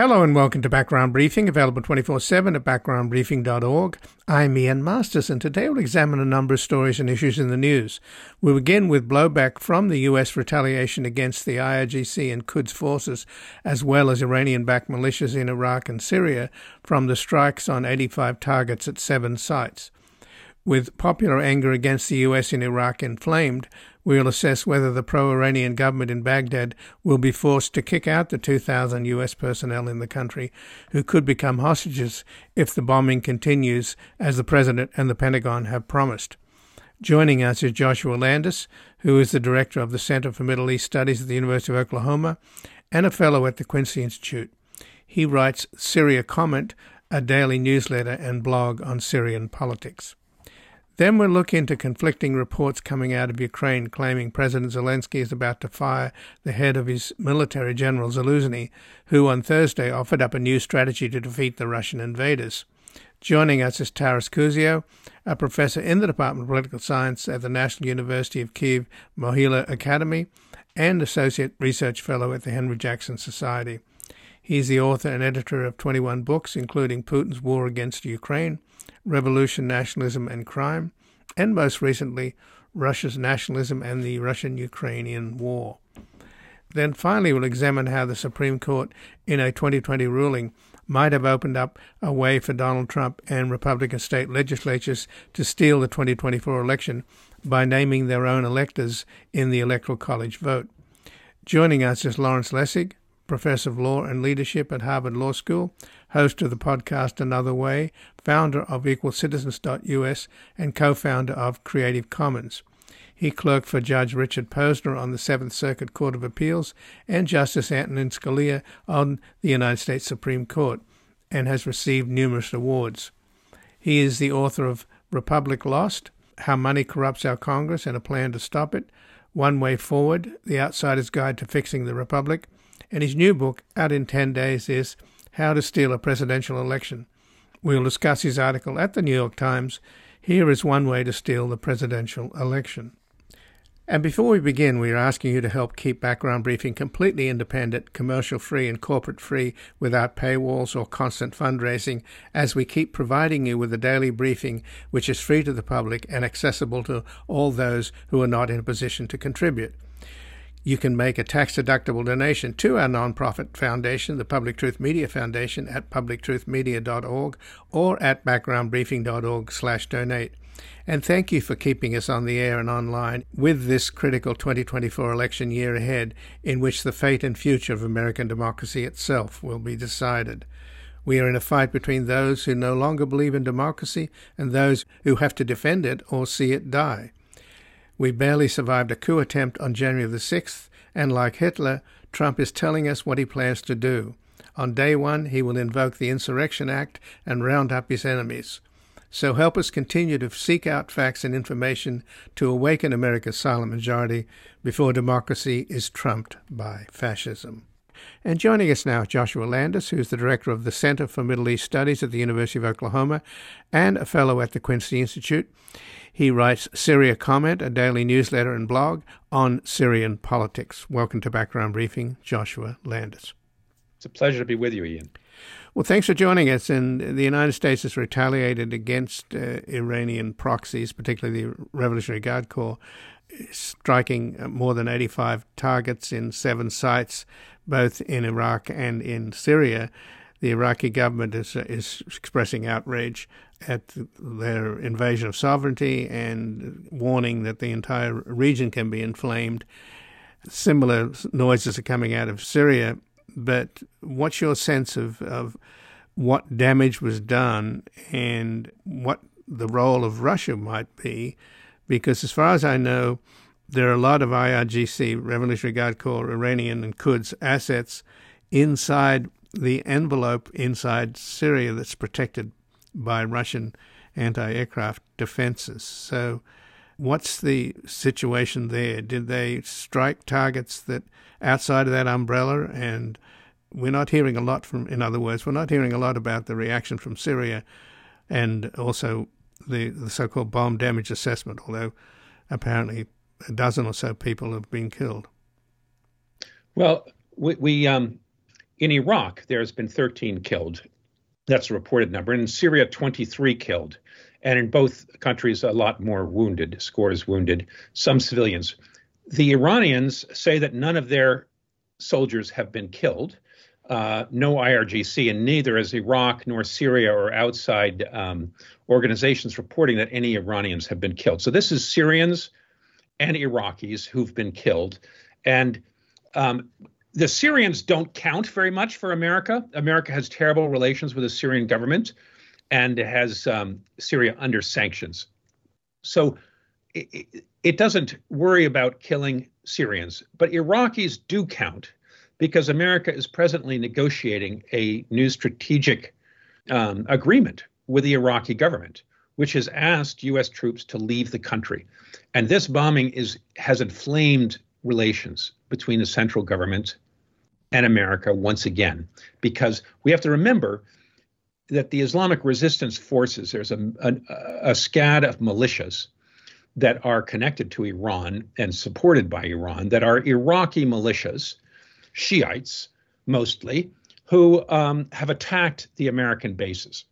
Hello and welcome to Background Briefing, available 24 7 at backgroundbriefing.org. I'm Ian Masters, and today we'll examine a number of stories and issues in the news. We'll begin with blowback from the U.S. retaliation against the IRGC and Quds forces, as well as Iranian backed militias in Iraq and Syria, from the strikes on 85 targets at seven sites. With popular anger against the U.S. in Iraq inflamed, we will assess whether the pro Iranian government in Baghdad will be forced to kick out the 2,000 US personnel in the country who could become hostages if the bombing continues, as the President and the Pentagon have promised. Joining us is Joshua Landis, who is the director of the Center for Middle East Studies at the University of Oklahoma and a fellow at the Quincy Institute. He writes Syria Comment, a daily newsletter and blog on Syrian politics. Then we'll look into conflicting reports coming out of Ukraine claiming President Zelensky is about to fire the head of his military general Zaluzhny, who on Thursday offered up a new strategy to defeat the Russian invaders. Joining us is Taras Kuzio, a professor in the Department of Political Science at the National University of Kiev Mohyla Academy and associate research fellow at the Henry Jackson Society. He's the author and editor of 21 books, including Putin's War Against Ukraine, Revolution, Nationalism, and Crime, and most recently, Russia's Nationalism and the Russian Ukrainian War. Then finally, we'll examine how the Supreme Court, in a 2020 ruling, might have opened up a way for Donald Trump and Republican state legislatures to steal the 2024 election by naming their own electors in the Electoral College vote. Joining us is Lawrence Lessig, professor of law and leadership at Harvard Law School, host of the podcast Another Way, founder of EqualCitizens.us, and co founder of Creative Commons. He clerked for Judge Richard Posner on the Seventh Circuit Court of Appeals and Justice Antonin Scalia on the United States Supreme Court and has received numerous awards. He is the author of Republic Lost How Money Corrupts Our Congress and a Plan to Stop It, One Way Forward The Outsider's Guide to Fixing the Republic, and his new book, out in 10 days, is How to Steal a Presidential Election. We'll discuss his article at the New York Times. Here is one way to steal the presidential election. And before we begin, we are asking you to help keep Background Briefing completely independent, commercial free, and corporate free without paywalls or constant fundraising as we keep providing you with a daily briefing which is free to the public and accessible to all those who are not in a position to contribute. You can make a tax deductible donation to our nonprofit foundation, the Public Truth Media Foundation, at publictruthmedia.org or at backgroundbriefing.org/slash donate. And thank you for keeping us on the air and online with this critical 2024 election year ahead, in which the fate and future of American democracy itself will be decided. We are in a fight between those who no longer believe in democracy and those who have to defend it or see it die. We barely survived a coup attempt on January the 6th, and like Hitler, Trump is telling us what he plans to do. On day one, he will invoke the Insurrection Act and round up his enemies. So help us continue to seek out facts and information to awaken America's silent majority before democracy is trumped by fascism. And joining us now, Joshua Landis, who's the director of the Center for Middle East Studies at the University of Oklahoma and a fellow at the Quincy Institute. He writes Syria Comment, a daily newsletter and blog on Syrian politics. Welcome to Background Briefing, Joshua Landis. It's a pleasure to be with you, Ian. Well, thanks for joining us. And the United States has retaliated against uh, Iranian proxies, particularly the Revolutionary Guard Corps, striking more than 85 targets in seven sites, both in Iraq and in Syria. The Iraqi government is, is expressing outrage at their invasion of sovereignty and warning that the entire region can be inflamed. Similar noises are coming out of Syria, but what's your sense of, of what damage was done and what the role of Russia might be? Because as far as I know, there are a lot of IRGC, Revolutionary Guard Corps, Iranian, and Quds assets inside the envelope inside Syria that's protected by Russian anti aircraft defenses. So, what's the situation there? Did they strike targets that outside of that umbrella? And we're not hearing a lot from, in other words, we're not hearing a lot about the reaction from Syria and also the, the so called bomb damage assessment, although apparently a dozen or so people have been killed. Well, we, we um, in Iraq, there's been 13 killed. That's a reported number. In Syria, 23 killed. And in both countries, a lot more wounded, scores wounded, some civilians. The Iranians say that none of their soldiers have been killed. Uh, no IRGC, and neither is Iraq nor Syria or outside um, organizations reporting that any Iranians have been killed. So this is Syrians and Iraqis who've been killed. And um, the Syrians don't count very much for America. America has terrible relations with the Syrian government and has um, Syria under sanctions. So it, it, doesn't worry about killing Syrians, but Iraqis do count because America is presently negotiating a new strategic um, agreement with the Iraqi government, which has asked U.S. troops to leave the country. And this bombing is has inflamed relations between the central government and America once again, because we have to remember that the Islamic resistance forces, there's a, a, a scad of militias that are connected to Iran and supported by Iran that are Iraqi militias, Shiites mostly, who um, have attacked the American bases.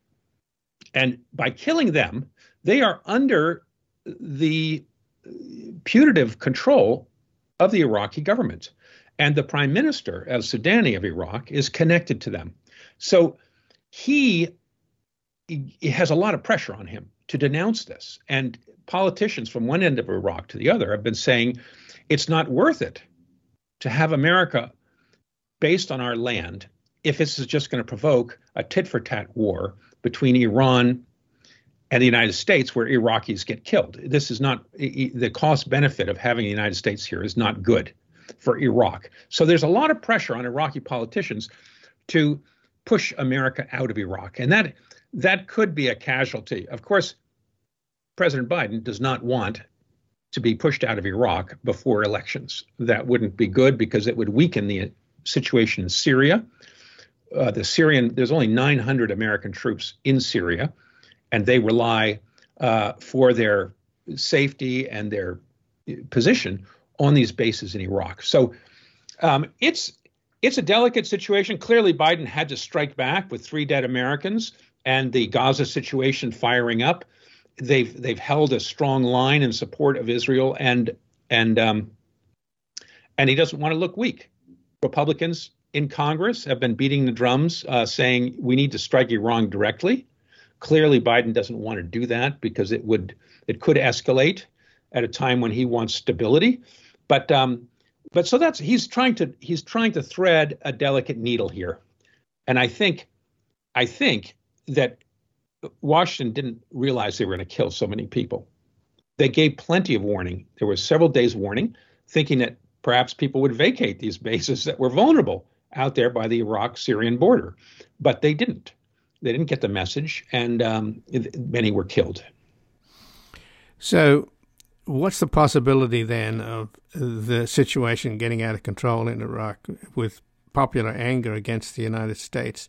And by killing them, they are under the putative control of the Iraqi government. And the prime minister, al Sudani of Iraq, is connected to them. So he, he has a lot of pressure on him to denounce this. And politicians from one end of Iraq to the other have been saying it's not worth it to have America based on our land if this is just going to provoke a tit for tat war between Iran and the United States where Iraqis get killed. This is not the cost benefit of having the United States here is not good for Iraq. So there's a lot of pressure on Iraqi politicians to push America out of Iraq. And that that could be a casualty. Of course, President Biden does not want to be pushed out of Iraq before elections. That wouldn't be good because it would weaken the situation in Syria. Uh, the Syrian, there's only 900 American troops in Syria, and they rely uh, for their safety and their position on these bases in Iraq. So um, it's it's a delicate situation. Clearly, Biden had to strike back with three dead Americans and the Gaza situation firing up. They've they've held a strong line in support of Israel and and um, and he doesn't want to look weak. Republicans in Congress have been beating the drums, uh, saying we need to strike Iran directly. Clearly, Biden doesn't want to do that because it would it could escalate at a time when he wants stability. But um, but so that's he's trying to he's trying to thread a delicate needle here, and I think I think that Washington didn't realize they were going to kill so many people. They gave plenty of warning. There was several days warning, thinking that perhaps people would vacate these bases that were vulnerable out there by the Iraq-Syrian border, but they didn't. They didn't get the message, and um, many were killed. So what's the possibility then of the situation getting out of control in Iraq with popular anger against the United States?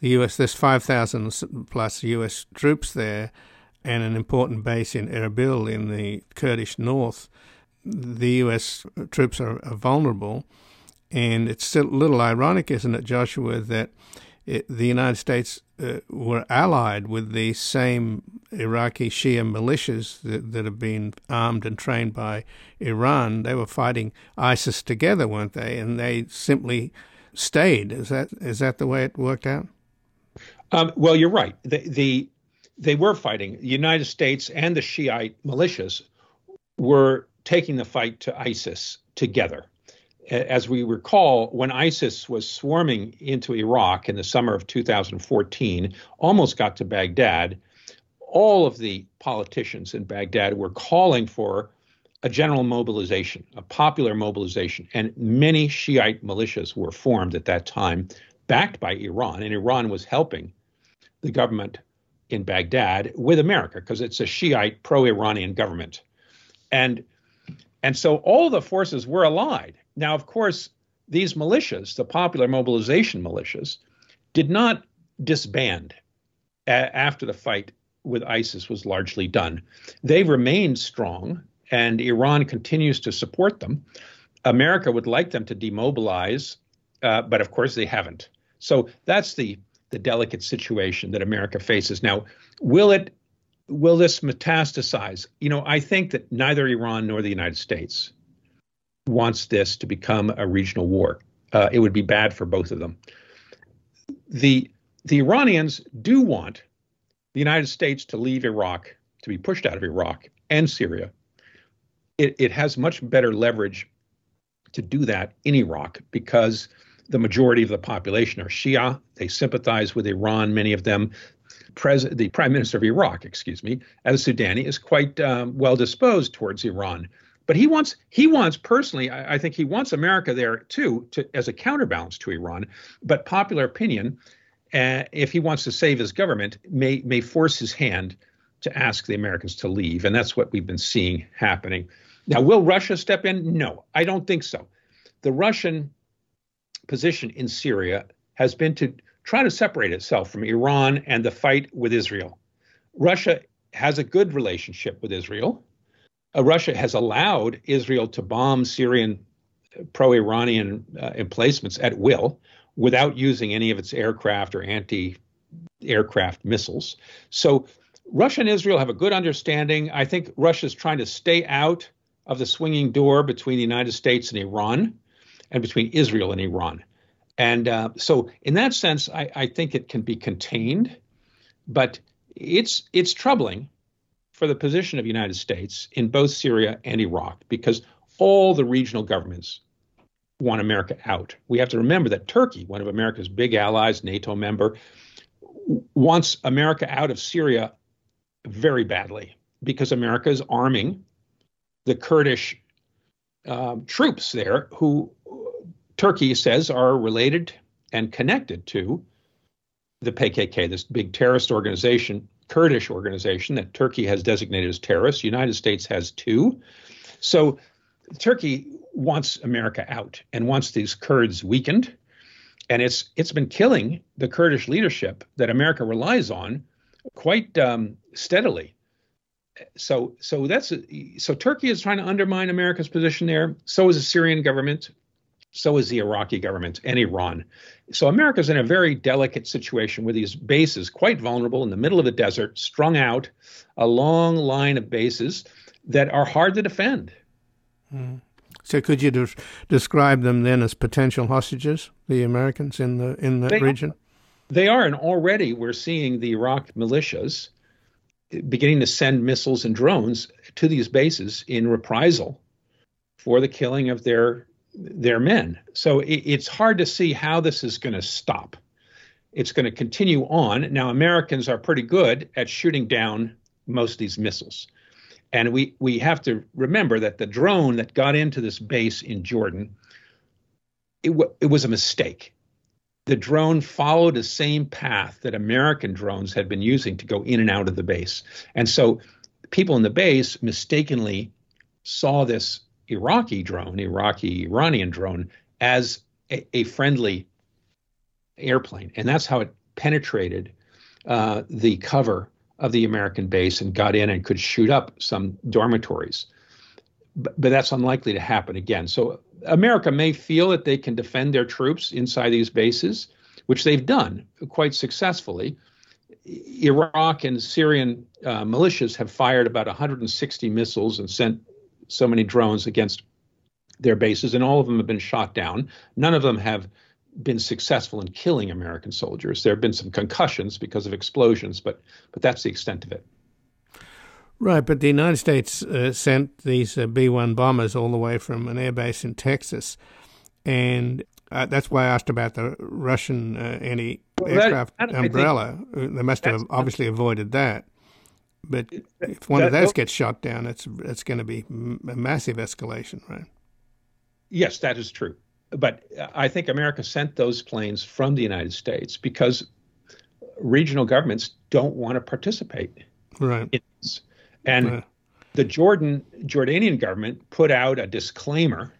The U.S. there's 5,000 plus U.S. troops there, and an important base in Erbil in the Kurdish north. The U.S. troops are, are vulnerable, and it's a little ironic, isn't it, Joshua, that it, the United States uh, were allied with the same Iraqi Shia militias that, that have been armed and trained by Iran. They were fighting ISIS together, weren't they? And they simply stayed. Is that is that the way it worked out? Um, well, you're right. The, the they were fighting. The United States and the Shiite militias were taking the fight to ISIS together as we recall, when ISIS was swarming into Iraq in the summer of 2014, almost got to Baghdad, all of the politicians in Baghdad were calling for a general mobilization, a popular mobilization, and many Shiite militias were formed at that time, backed by Iran, and Iran was helping the government in Baghdad with America because it's a Shiite pro-Iranian government, and and so all the forces were allied now, of course, these militias, the popular mobilization militias, did not disband a- after the fight with ISIS was largely done. They remained strong, and Iran continues to support them. America would like them to demobilize, uh, but of course they haven't. So that's the the delicate situation that America faces now. Will it will this metastasize? You know, I think that neither Iran nor the United States wants this to become a regional war. Uh, it would be bad for both of them. The the Iranians do want the United States to leave Iraq, to be pushed out of Iraq and Syria. It, it has much better leverage to do that in Iraq because the majority of the population are Shia. They sympathize with Iran, many of them. Pres- the prime minister of Iraq, excuse me, Al Sudani, is quite um, well disposed towards Iran. But he wants he wants personally, I, I, think he wants America there too, to, as a counterbalance to Iran. But popular opinion, uh, if he wants to save his government, may may force his hand to ask the Americans to leave, and that's what we've been seeing happening. Now, will Russia step in? No, I don't think so. The Russian position in Syria has been to try to separate itself from Iran and the fight with Israel. Russia has a good relationship with Israel. Uh, Russia has allowed Israel to bomb Syrian uh, pro Iranian uh, emplacements at will without using any of its aircraft or anti aircraft missiles. So Russia and Israel have a good understanding. I think Russia is trying to stay out of the swinging door between the United States and Iran and between Israel and Iran. And uh, so, in that sense, I, I, think it can be contained, but it's it's troubling for the position of the United States in both Syria and Iraq because all the regional governments want America out. We have to remember that Turkey, one of America's big allies, NATO member, wants America out of Syria very badly because America is arming the Kurdish um, troops there who Turkey says are related and connected to the PKK, this big terrorist organization, Kurdish organization that Turkey has designated as terrorist. The United States has too. So Turkey wants America out and wants these Kurds weakened. And it's it's been killing the Kurdish leadership that America relies on quite um, steadily. So so that's so Turkey is trying to undermine America's position there. So is the Syrian government. So is the Iraqi government and Iran. So America's in a very delicate situation with these bases, quite vulnerable in the middle of the desert, strung out, a long line of bases that are hard to defend. Mm. So could you de- describe them then as potential hostages, the Americans in the in that they region? They are, and already we're seeing the Iraq militias beginning to send missiles and drones to these bases in reprisal for the killing of their their men. So it, it's hard to see how this is going to stop. It's going to continue on. Now, Americans are pretty good at shooting down most of these missiles. And we, we have to remember that the drone that got into this base in Jordan, it, w- it was a mistake. The drone followed the same path that American drones had been using to go in and out of the base. And so people in the base mistakenly saw this Iraqi drone, Iraqi Iranian drone, as a, a friendly airplane. And that's how it penetrated uh, the cover of the American base and got in and could shoot up some dormitories. But, but that's unlikely to happen again. So America may feel that they can defend their troops inside these bases, which they've done quite successfully. Iraq and Syrian uh, militias have fired about 160 missiles and sent so many drones against their bases, and all of them have been shot down. None of them have been successful in killing American soldiers. There have been some concussions because of explosions, but but that's the extent of it. Right, but the United States uh, sent these uh, B 1 bombers all the way from an airbase in Texas. And uh, that's why I asked about the Russian uh, anti aircraft well, umbrella. Uh, they must have obviously avoided that. But if one that, of those gets shot down, it's it's going to be a massive escalation, right? Yes, that is true. But uh, I think America sent those planes from the United States because regional governments don't want to participate. Right. And right. the Jordan Jordanian government put out a disclaimer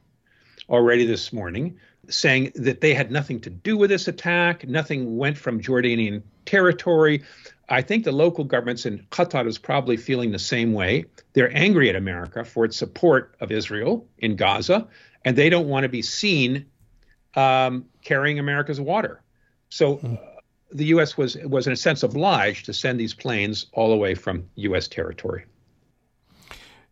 already this morning saying that they had nothing to do with this attack, nothing went from Jordanian territory. I think the local governments in Qatar is probably feeling the same way. They're angry at America for its support of Israel in Gaza, and they don't want to be seen um, carrying America's water. So uh, the U.S. was was in a sense obliged to send these planes all the way from U.S. territory.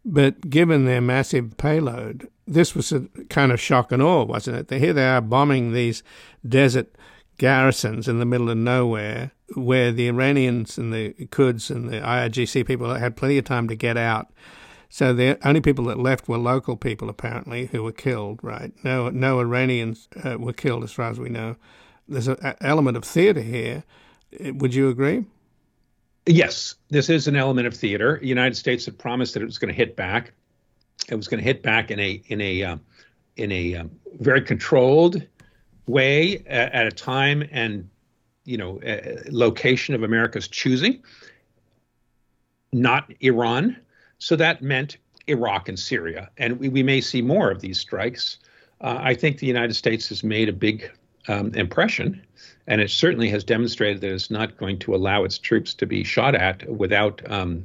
But given their massive payload, this was a kind of shock and awe, wasn't it? Here they are bombing these desert garrisons in the middle of nowhere where the Iranians and the Kurds and the IRGC people had plenty of time to get out. So the only people that left were local people, apparently, who were killed. Right? No, no Iranians uh, were killed, as far as we know. There's an element of theatre here. Would you agree? Yes, this is an element of theater. The United States had promised that it was going to hit back. It was going to hit back in a in a uh, in a um, very controlled way at, at, a time and you know location of America's choosing, not Iran. So that meant Iraq and Syria, and we, we may see more of these strikes. Uh, I think the United States has made a big um, impression and it certainly has demonstrated that it's not going to allow its troops to be shot at without, um,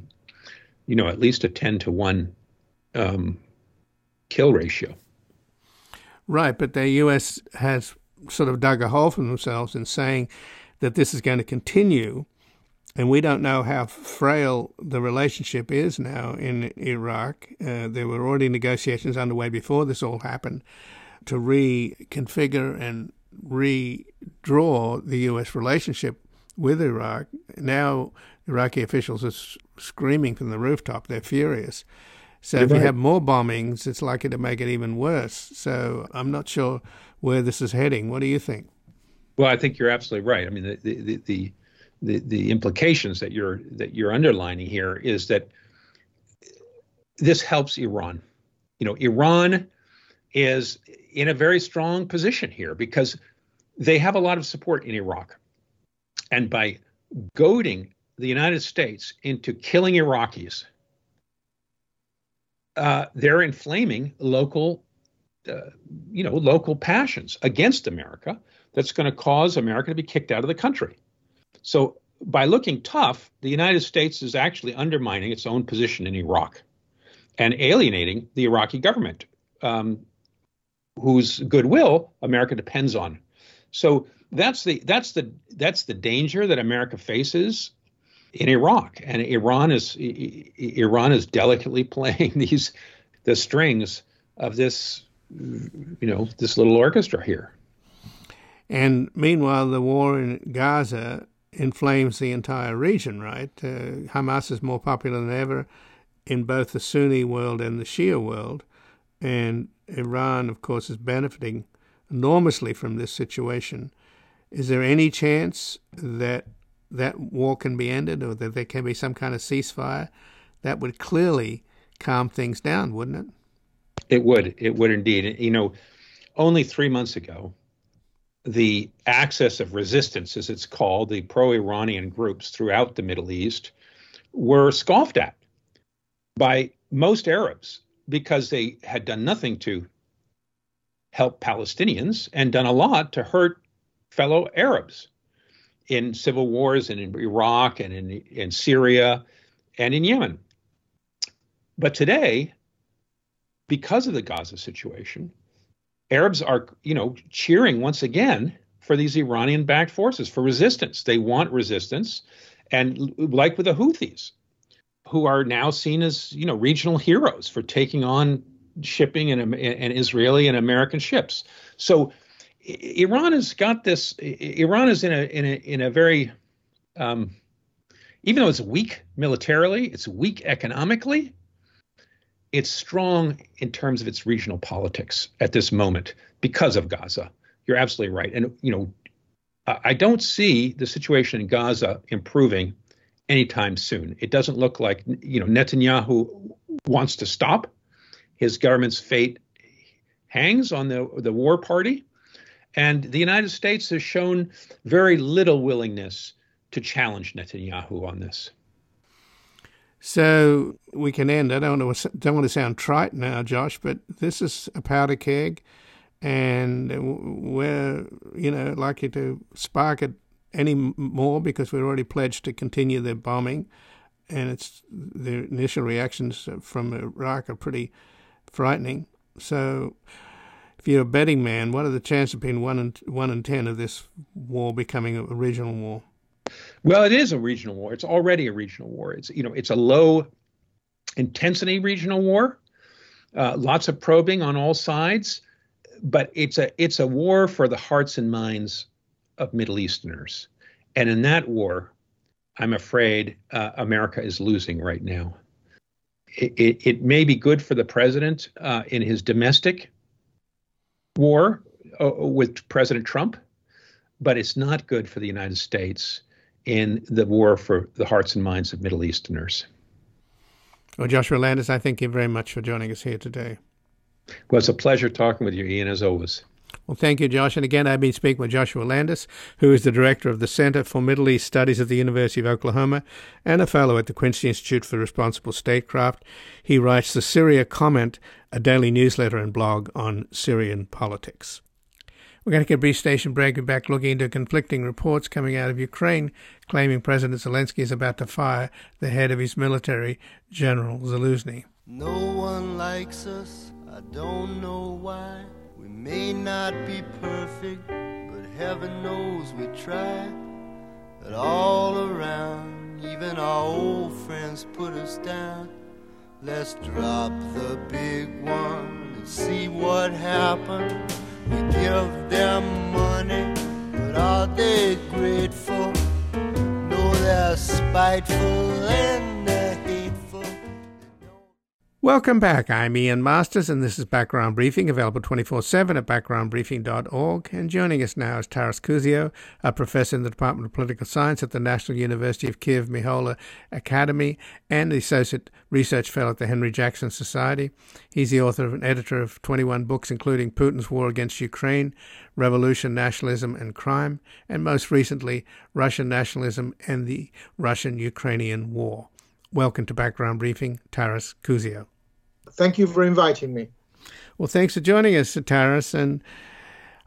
you know, at least a ten to one um, kill ratio. Right, but the U.S. has sort of dug a hole for themselves in saying that this is going to continue, and we don't know how frail the relationship is now in Iraq. Uh, there were already negotiations underway before this all happened to reconfigure and redraw the U.S. relationship with Iraq. Now, Iraqi officials are screaming from the rooftop. They're furious. So, You're if right. you have more bombings, it's likely to make it even worse. So, I'm not sure where this is heading. What do you think? Well, I think you're absolutely right. I mean, the the the the, the implications that you're that you're underlining here is that this helps Iran. You know, Iran is in a very strong position here because they have a lot of support in Iraq. And by goading the United States into killing Iraqis, uh, they're inflaming local, uh, you know, local passions against America. That's going to cause America to be kicked out of the country. So by looking tough, the United States is actually undermining its own position in Iraq and alienating the Iraqi government. Um, whose goodwill America depends on. So that's the that's the that's the danger that America faces in Iraq, and Iran is Iran is delicately playing these the strings of this you know this little orchestra here. And meanwhile, the war in Gaza inflames the entire region. Right, uh, Hamas is more popular than ever in both the Sunni world and the Shia world, and Iran, of course, is benefiting enormously from this situation. Is there any chance that that war can be ended or that there can be some kind of ceasefire? That would clearly calm things down, wouldn't it? It would. It would indeed. You know, only three months ago, the axis of resistance, as it's called, the pro Iranian groups throughout the Middle East, were scoffed at by most Arabs because they had done nothing to help Palestinians and done a lot to hurt fellow Arabs in civil wars and in Iraq and in, in Syria and in Yemen. But today, because of the Gaza situation, Arabs are, you know, cheering once again for these Iranian-backed forces for resistance. They want resistance, and like with the Houthis, who are now seen as you know regional heroes for taking on shipping and, and Israeli and American ships. So Iran has got this. Iran is in a in a in a very um, even though it's weak militarily, it's weak economically. It's strong in terms of its regional politics at this moment because of Gaza. You're absolutely right, and you know, I don't see the situation in Gaza improving anytime soon. It doesn't look like you know Netanyahu wants to stop. His government's fate hangs on the the war party, and the United States has shown very little willingness to challenge Netanyahu on this. So we can end. I don't want to don't want to sound trite now, Josh, but this is a powder keg, and we're you know likely to spark it any more because we're already pledged to continue the bombing, and it's the initial reactions from Iraq are pretty frightening. So, if you're a betting man, what are the chances between one and one and ten of this war becoming a regional war? Well, it is a regional war. It's already a regional war. It's you know it's a low intensity regional war. Uh, lots of probing on all sides, but it's a it's a war for the hearts and minds of Middle Easterners, and in that war, I'm afraid uh, America is losing right now. It, it, it, may be good for the president uh, in his domestic war uh, with President Trump, but it's not good for the United States in the war for the hearts and minds of Middle Easterners. Well, Joshua Landis, I thank you very much for joining us here today. Well, it's a pleasure talking with you, Ian, as always. Well, thank you, Josh. And again, I've been speaking with Joshua Landis, who is the director of the Center for Middle East Studies at the University of Oklahoma and a fellow at the Quincy Institute for Responsible Statecraft. He writes the Syria Comment, a daily newsletter and blog on Syrian politics. We're going to get a brief station break and back looking into conflicting reports coming out of Ukraine claiming President Zelensky is about to fire the head of his military, General Zaluzhny. No one likes us, I don't know why. We may not be perfect, but heaven knows we try. But all around, even our old friends put us down. Let's drop the big one and see what happens. We give them money, but are they grateful? They're and. Welcome back. I'm Ian Masters, and this is Background Briefing, available 24 7 at backgroundbriefing.org. And joining us now is Taras Kuzio, a professor in the Department of Political Science at the National University of Kiev Mohyla Academy and the Associate Research Fellow at the Henry Jackson Society. He's the author and editor of 21 books, including Putin's War Against Ukraine, Revolution, Nationalism, and Crime, and most recently, Russian Nationalism and the Russian Ukrainian War. Welcome to Background Briefing, Taras Kuzio. Thank you for inviting me. Well, thanks for joining us, Taras, and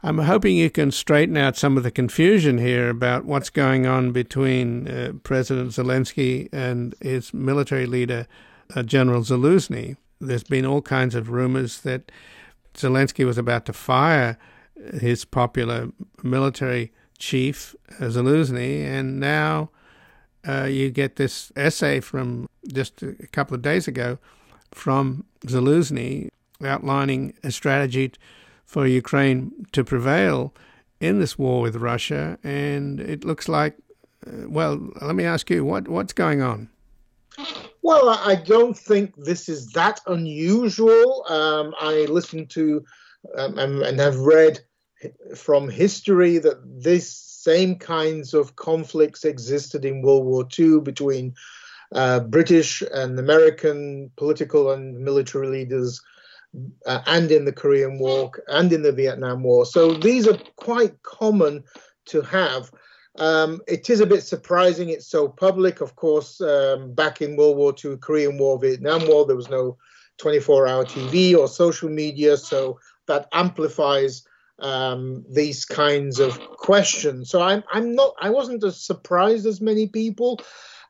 I'm hoping you can straighten out some of the confusion here about what's going on between uh, President Zelensky and his military leader, uh, General Zaluzhny. There's been all kinds of rumors that Zelensky was about to fire his popular military chief, uh, Zaluzhny, and now uh, you get this essay from just a couple of days ago from Zaluzhny outlining a strategy for Ukraine to prevail in this war with Russia. And it looks like, uh, well, let me ask you, what what's going on? Well, I don't think this is that unusual. Um, I listened to um, and have read from history that this same kinds of conflicts existed in World War II between uh, British and American political and military leaders, uh, and in the Korean War and in the Vietnam War. So these are quite common to have. Um, it is a bit surprising it's so public. Of course, um, back in World War II, Korean War, Vietnam War, there was no 24 hour TV or social media, so that amplifies um, these kinds of questions. So I'm I'm not I wasn't as surprised as many people.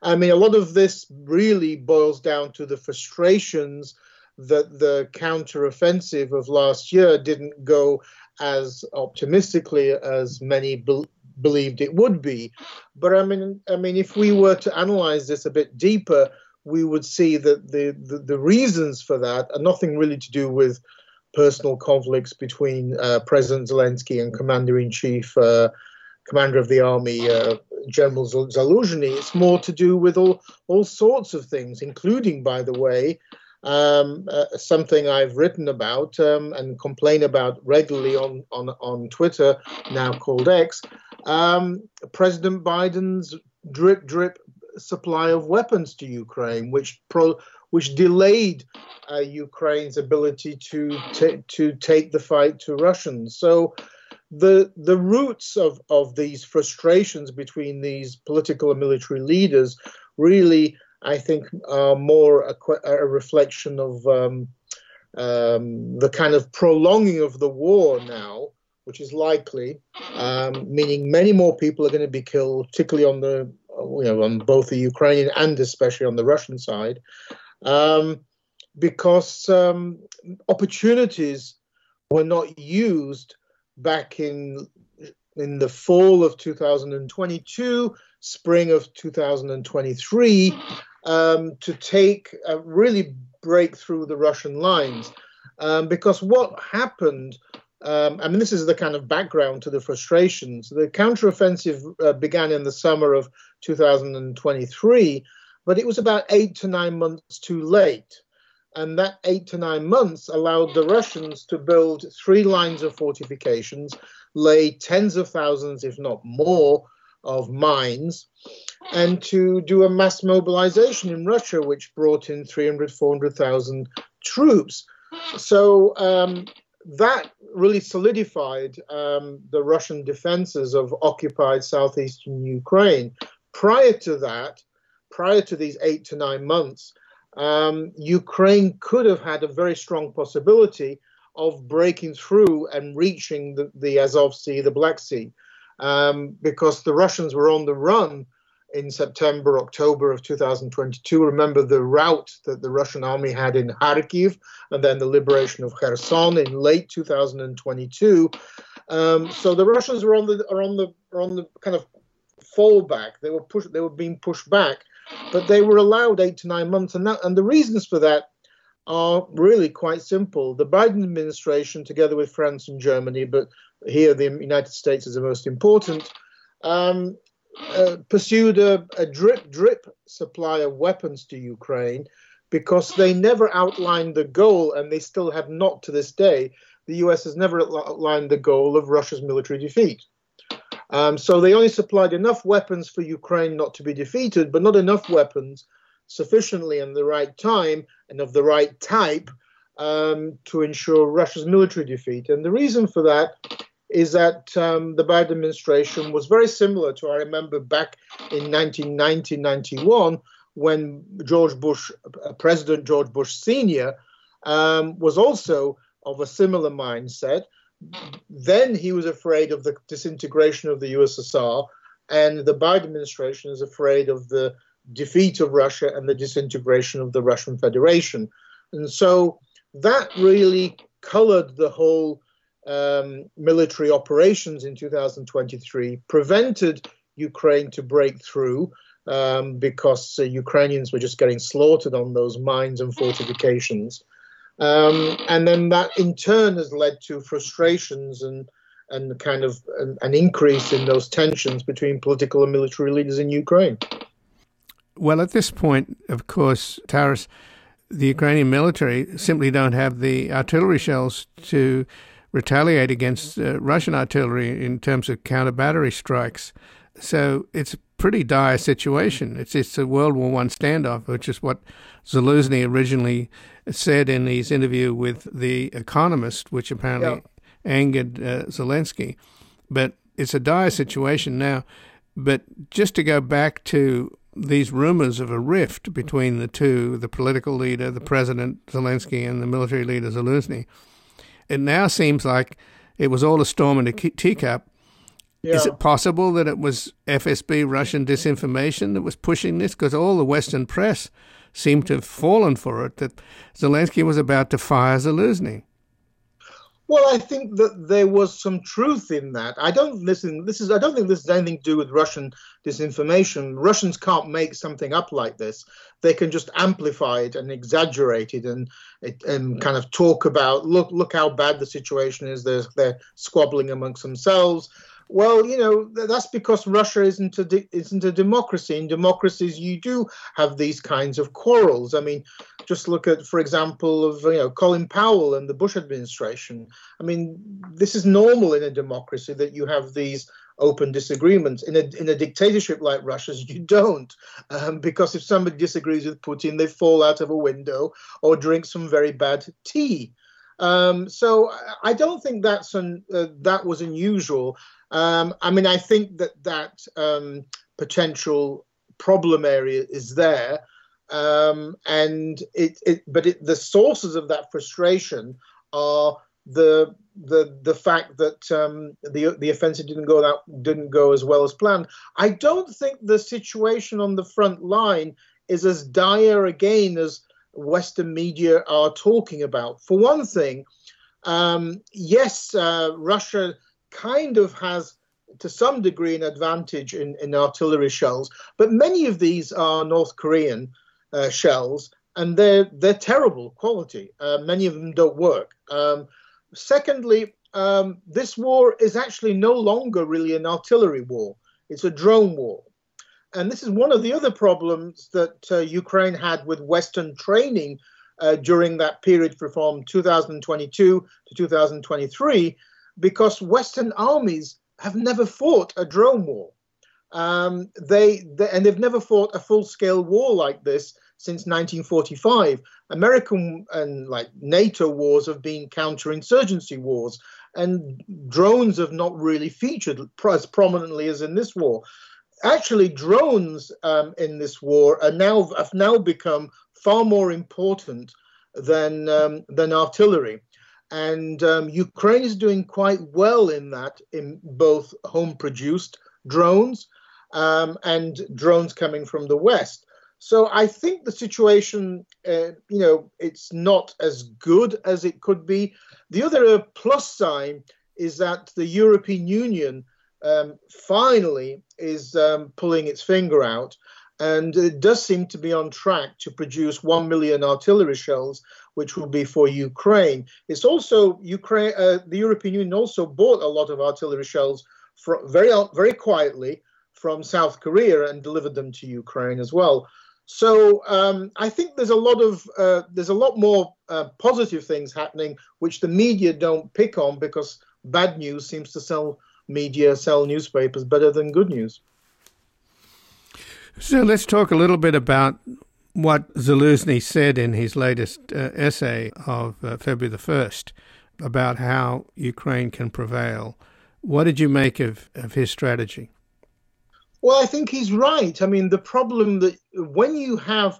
I mean, a lot of this really boils down to the frustrations that the counteroffensive of last year didn't go as optimistically as many be- believed it would be. But I mean, I mean, if we were to analyze this a bit deeper, we would see that the, the, the reasons for that are nothing really to do with personal conflicts between uh, President Zelensky and Commander in Chief, uh, Commander of the Army, uh, General Zaluzhny. It's more to do with all, all sorts of things, including, by the way, um, uh, something I've written about um, and complain about regularly on, on, on Twitter, now called X. Um, President Biden's drip drip supply of weapons to Ukraine, which pro, which delayed uh, Ukraine's ability to t- to take the fight to Russians. So the the roots of of these frustrations between these political and military leaders really, I think, are more a, a reflection of um, um, the kind of prolonging of the war now. Which is likely, um, meaning many more people are going to be killed, particularly on the, you know, on both the Ukrainian and especially on the Russian side um, because um, opportunities were not used back in in the fall of 2022, spring of 2023, um, to take uh, really break through the Russian lines. Um, because what happened, um, I mean, this is the kind of background to the frustrations. The counteroffensive uh, began in the summer of 2023, but it was about eight to nine months too late. And that eight to nine months allowed the Russians to build three lines of fortifications, lay tens of thousands, if not more, of mines, and to do a mass mobilization in Russia, which brought in 300, 400,000 troops. So um, that really solidified um, the Russian defenses of occupied southeastern Ukraine. Prior to that, prior to these eight to nine months, um, Ukraine could have had a very strong possibility of breaking through and reaching the, the Azov Sea, the Black Sea, um, because the Russians were on the run in September, October of 2022. Remember the route that the Russian army had in Kharkiv and then the liberation of Kherson in late 2022. Um, so the Russians were on the are on the are on the kind of fallback. They were. They were being pushed back, but they were allowed eight to nine months, and that and the reasons for that are really quite simple. The Biden administration, together with France and Germany, but here the United States is the most important, um, uh, pursued a, a, drip drip supply of weapons to Ukraine because they never outlined the goal, and they still have not to this day. The US has never outlined the goal of Russia's military defeat. Um, so they only supplied enough weapons for Ukraine not to be defeated, but not enough weapons sufficiently in the right time and of the right type um, to ensure Russia's military defeat. And the reason for that is that um, the Biden administration was very similar to, I remember back in 1990 91, when George Bush, uh, President George Bush Sr., um, was also of a similar mindset. Then he was afraid of the disintegration of the USSR, and the Biden administration is afraid of the defeat of Russia and the disintegration of the Russian Federation. And so that really colored the whole um, military operations in 2023, prevented Ukraine to break through um, because uh, Ukrainians were just getting slaughtered on those mines and fortifications. Um, and then that in turn has led to frustrations and and kind of an, an increase in those tensions between political and military leaders in Ukraine. Well, at this point, of course, Taras, the Ukrainian military simply don't have the artillery shells to retaliate against uh, Russian artillery in terms of counter battery strikes. So it's pretty dire situation. It's it's a World War One standoff, which is what Zelensky originally said in his interview with the Economist, which apparently angered uh, Zelensky. But it's a dire situation now. But just to go back to these rumors of a rift between the two, the political leader, the president Zelensky, and the military leader Zelensky, it now seems like it was all a storm in a teacup. Yeah. Is it possible that it was FSB Russian disinformation that was pushing this? Because all the Western press seemed to have fallen for it, that Zelensky was about to fire Zelensky. Well, I think that there was some truth in that. I don't listen. This is. I don't think this has anything to do with Russian disinformation. Russians can't make something up like this. They can just amplify it and exaggerate it and and kind of talk about look look how bad the situation is. They're they're squabbling amongst themselves. Well, you know, that's because Russia isn't a isn't a democracy. In democracies, you do have these kinds of quarrels. I mean, just look at, for example, of you know Colin Powell and the Bush administration. I mean, this is normal in a democracy that you have these open disagreements. In a in a dictatorship like Russia's, you don't, um, because if somebody disagrees with Putin, they fall out of a window or drink some very bad tea. Um, so I don't think that's an, uh, that was unusual. Um, I mean, I think that that um, potential problem area is there, um, and it, it but it, the sources of that frustration are the the the fact that um, the the offensive didn't go that didn't go as well as planned. I don't think the situation on the front line is as dire again as Western media are talking about. For one thing, Um, yes, uh, Russia kind of has, to some degree, an advantage in, in artillery shells, but many of these are North Korean uh, shells, and they're they're terrible quality. Uh, many of them don't work. Um, secondly, um, this war is actually no longer really an artillery war; it's a drone war. And this is one of the other problems that uh, Ukraine had with Western training uh, during that period from 2022 to 2023, because Western armies have never fought a drone war. Um, they, they, and they've never fought a full-scale war like this since 1945. American and like NATO wars have been counterinsurgency wars, and drones have not really featured as prominently as in this war actually drones um, in this war are now have now become far more important than um, than artillery, and um, Ukraine is doing quite well in that in both home produced drones um, and drones coming from the west. So I think the situation, uh, you know, it's not as good as it could be. The other plus sign is that the European Union um, finally is um, pulling its finger out. And it does seem to be on track to produce 1 million artillery shells, which will be for Ukraine. It's also Ukraine, uh, the European Union also bought a lot of artillery shells from, very, very quietly from South Korea and delivered them to Ukraine as well. So um, I think there's a lot of uh, there's a lot more uh, positive things happening, which the media don't pick on because bad news seems to sell media sell newspapers better than good news. So let's talk a little bit about what Zaluzhny said in his latest uh, essay of uh, February the 1st about how Ukraine can prevail. What did you make of, of his strategy? Well, I think he's right. I mean, the problem that when you have,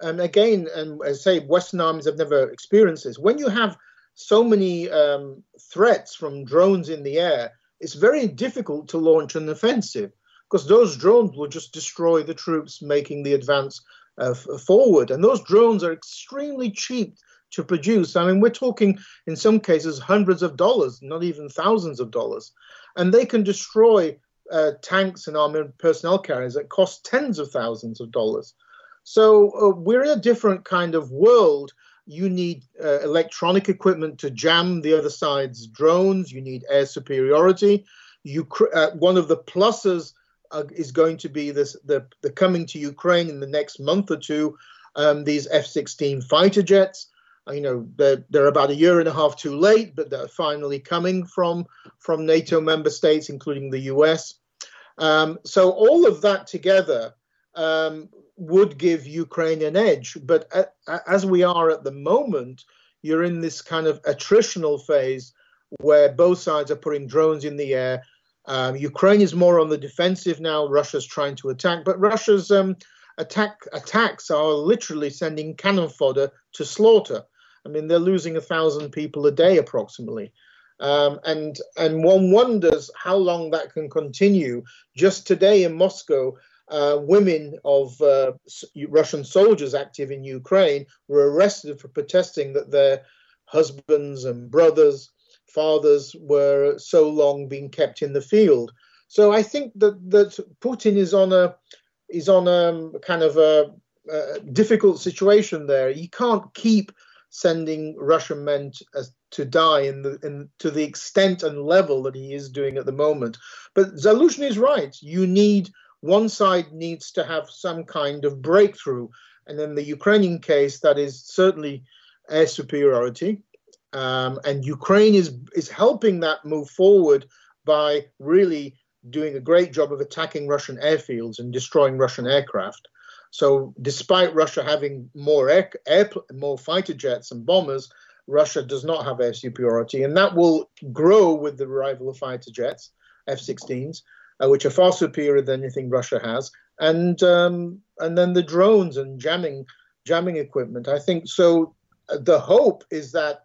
and again, and I say Western armies have never experienced this, when you have so many um, threats from drones in the air, it's very difficult to launch an offensive because those drones will just destroy the troops making the advance uh, forward. And those drones are extremely cheap to produce. I mean, we're talking in some cases hundreds of dollars, not even thousands of dollars. And they can destroy uh, tanks and armored personnel carriers that cost tens of thousands of dollars. So uh, we're in a different kind of world you need uh, electronic equipment to jam the other side's drones. You need air superiority. You, uh, one of the pluses uh, is going to be this the, the coming to Ukraine in the next month or two. Um, these F-16 fighter jets. Uh, you know they're, they're about a year and a half too late, but they're finally coming from from NATO member states, including the US. Um, so all of that together um, would give Ukraine an edge. But as we are at the moment, you're in this kind of attritional phase where both sides are putting drones in the air. Um, Ukraine is more on the defensive now. Russia's trying to attack, but Russia's um, attack attacks are literally sending cannon fodder to slaughter. I mean, they're losing a thousand people a day approximately. Um, and and one wonders how long that can continue. Just today in Moscow, uh, women of uh, Russian soldiers active in Ukraine were arrested for protesting that their husbands and brothers, fathers were so long being kept in the field. So I think that that Putin is on a is on a kind of a, a difficult situation there. He can't keep sending Russian men to, uh, to die in the in, to the extent and level that he is doing at the moment. But Zaluzhny is right. You need one side needs to have some kind of breakthrough. And in the Ukrainian case, that is certainly air superiority. Um, and Ukraine is, is helping that move forward by really doing a great job of attacking Russian airfields and destroying Russian aircraft. So, despite Russia having more air, air, more fighter jets and bombers, Russia does not have air superiority, and that will grow with the arrival of fighter jets, F-16s uh, which are far superior than anything Russia has, and um, and then the drones and jamming jamming equipment. I think so. Uh, the hope is that,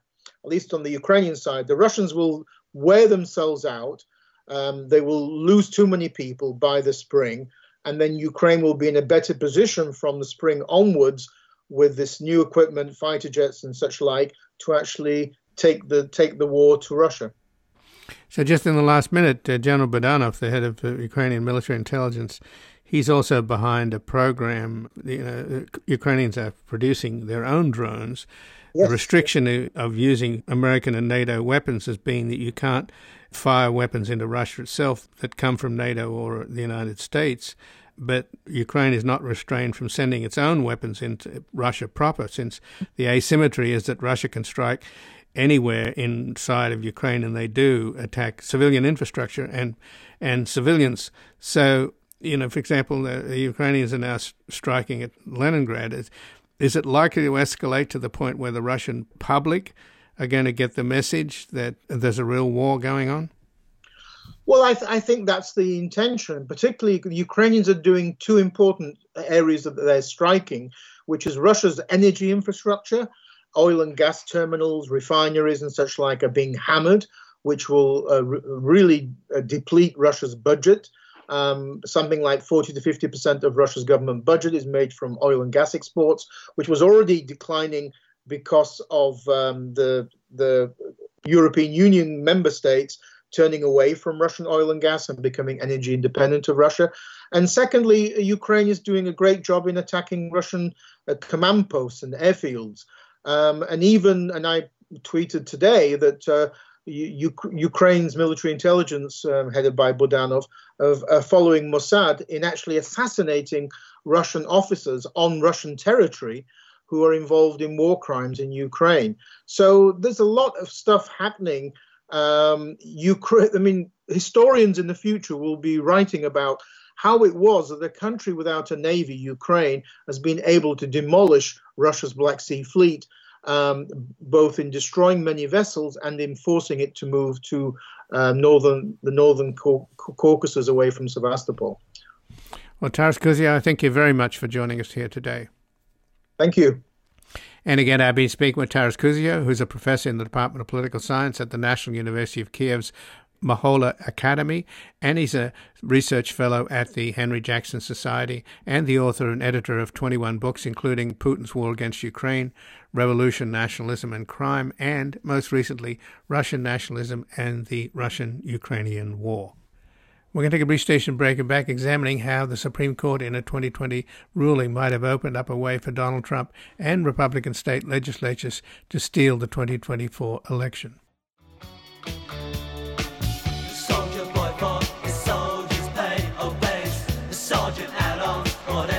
at least on the Ukrainian side, the Russians will wear themselves out. Um, they will lose too many people by the spring, and then Ukraine will be in a better position from the spring onwards with this new equipment, fighter jets and such like, to actually take the take the war to Russia. So, just in the last minute, uh, General Budanov, the head of uh, Ukrainian military intelligence, he's also behind a program. You know, Ukrainians are producing their own drones. Yes. The restriction of using American and NATO weapons has been that you can't fire weapons into Russia itself that come from NATO or the United States. But Ukraine is not restrained from sending its own weapons into Russia proper, since the asymmetry is that Russia can strike anywhere inside of Ukraine, and they do attack civilian infrastructure and and civilians. So, you know, for example, the, the Ukrainians are now striking at Leningrad. Is, is it likely to escalate to the point where the Russian public are going to get the message that there's a real war going on? Well, I, th- I, think that's the intention. Particularly, the Ukrainians are doing two important areas that they're striking, which is Russia's energy infrastructure, oil and gas terminals, refineries, and such like are being hammered, which will uh, re- really uh, deplete Russia's budget. Um, something like 40 to 50 percent of Russia's government budget is made from oil and gas exports, which was already declining because of um, the the European Union member states turning away from Russian oil and gas and becoming energy independent of Russia. And secondly, Ukraine is doing a great job in attacking Russian uh, command posts and airfields. Um, and even, and I tweeted today that uh, U- Ukraine's military intelligence, um, headed by Budanov, of uh, following Mossad in actually assassinating Russian officers on Russian territory who are involved in war crimes in Ukraine. So there's a lot of stuff happening. Um, Ukraine, I mean, historians in the future will be writing about how it was that a country without a navy, Ukraine, has been able to demolish Russia's Black Sea Fleet, um, both in destroying many vessels and in forcing it to move to uh, northern the northern Caucasus away from Sevastopol. Well, Taras Kuzio, I thank you very much for joining us here today. Thank you. And again, I've been speaking with Taras Kuzio, who's a professor in the Department of Political Science at the National University of Kiev's Mohyla Academy, and he's a research fellow at the Henry Jackson Society and the author and editor of 21 books, including Putin's War Against Ukraine, Revolution, Nationalism, and Crime, and most recently, Russian Nationalism and the Russian Ukrainian War. We're going to take a brief station break and back examining how the Supreme Court in a 2020 ruling might have opened up a way for Donald Trump and Republican state legislatures to steal the 2024 election. down,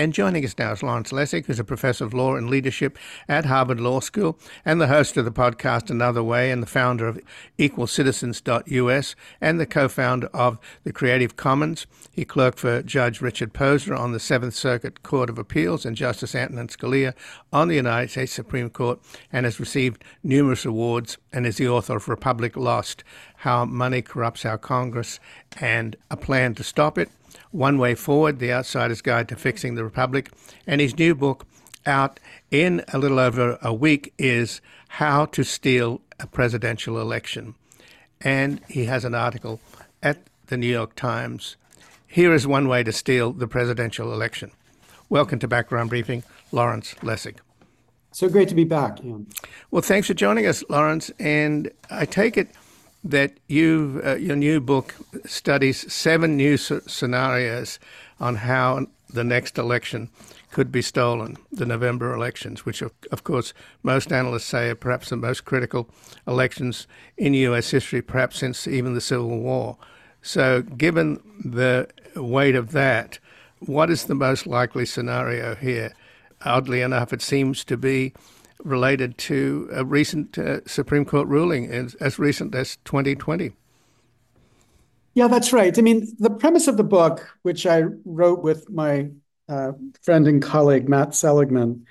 And joining us now is Lawrence Lessig, who's a professor of law and leadership at Harvard Law School and the host of the podcast Another Way and the founder of EqualCitizens.us and the co founder of the Creative Commons. He clerked for Judge Richard Posner on the Seventh Circuit Court of Appeals and Justice Antonin Scalia on the United States Supreme Court and has received numerous awards and is the author of Republic Lost How Money Corrupts Our Congress and a Plan to Stop It. One Way Forward, The Outsider's Guide to Fixing the Republic. And his new book, out in a little over a week, is How to Steal a Presidential Election. And he has an article at the New York Times. Here is one way to steal the presidential election. Welcome to Background Briefing, Lawrence Lessig. So great to be back. Ian. Well, thanks for joining us, Lawrence. And I take it that you uh, your new book studies seven new scenarios on how the next election could be stolen, the November elections, which of, of course most analysts say are perhaps the most critical elections in U.S. history, perhaps since even the Civil War. So, given the weight of that, what is the most likely scenario here? Oddly enough, it seems to be related to a recent uh, Supreme Court ruling as, as recent as 2020. Yeah, that's right. I mean, the premise of the book, which I wrote with my uh, friend and colleague Matt Seligman,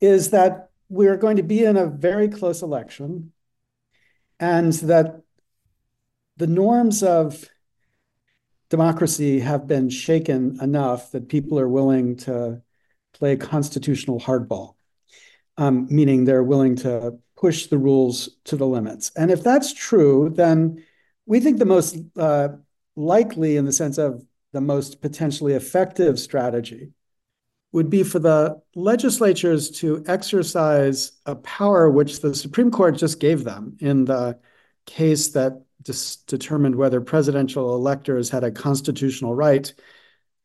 is that we're going to be in a very close election and that the norms of democracy have been shaken enough that people are willing to play constitutional hardball, um, meaning they're willing to push the rules to the limits. And if that's true, then we think the most uh, likely, in the sense of the most potentially effective strategy, would be for the legislatures to exercise a power which the Supreme Court just gave them in the case that determined whether presidential electors had a constitutional right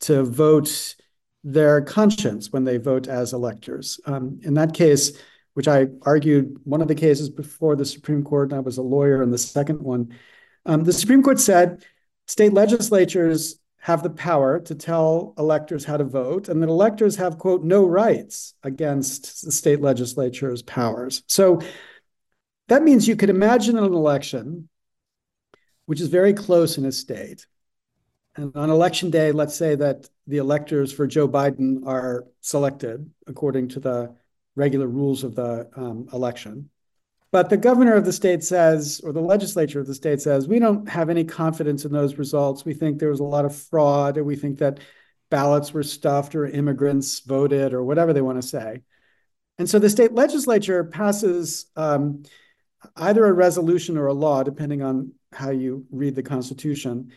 to vote their conscience when they vote as electors. Um, in that case, which I argued one of the cases before the Supreme Court, and I was a lawyer in the second one, um, the Supreme Court said state legislatures have the power to tell electors how to vote, and that electors have, quote, no rights against the state legislature's powers. So that means you could imagine an election which is very close in a state. And on election day, let's say that the electors for Joe Biden are selected according to the regular rules of the um, election. But the governor of the state says, or the legislature of the state says, we don't have any confidence in those results. We think there was a lot of fraud, or we think that ballots were stuffed, or immigrants voted, or whatever they want to say. And so the state legislature passes um, either a resolution or a law, depending on how you read the Constitution,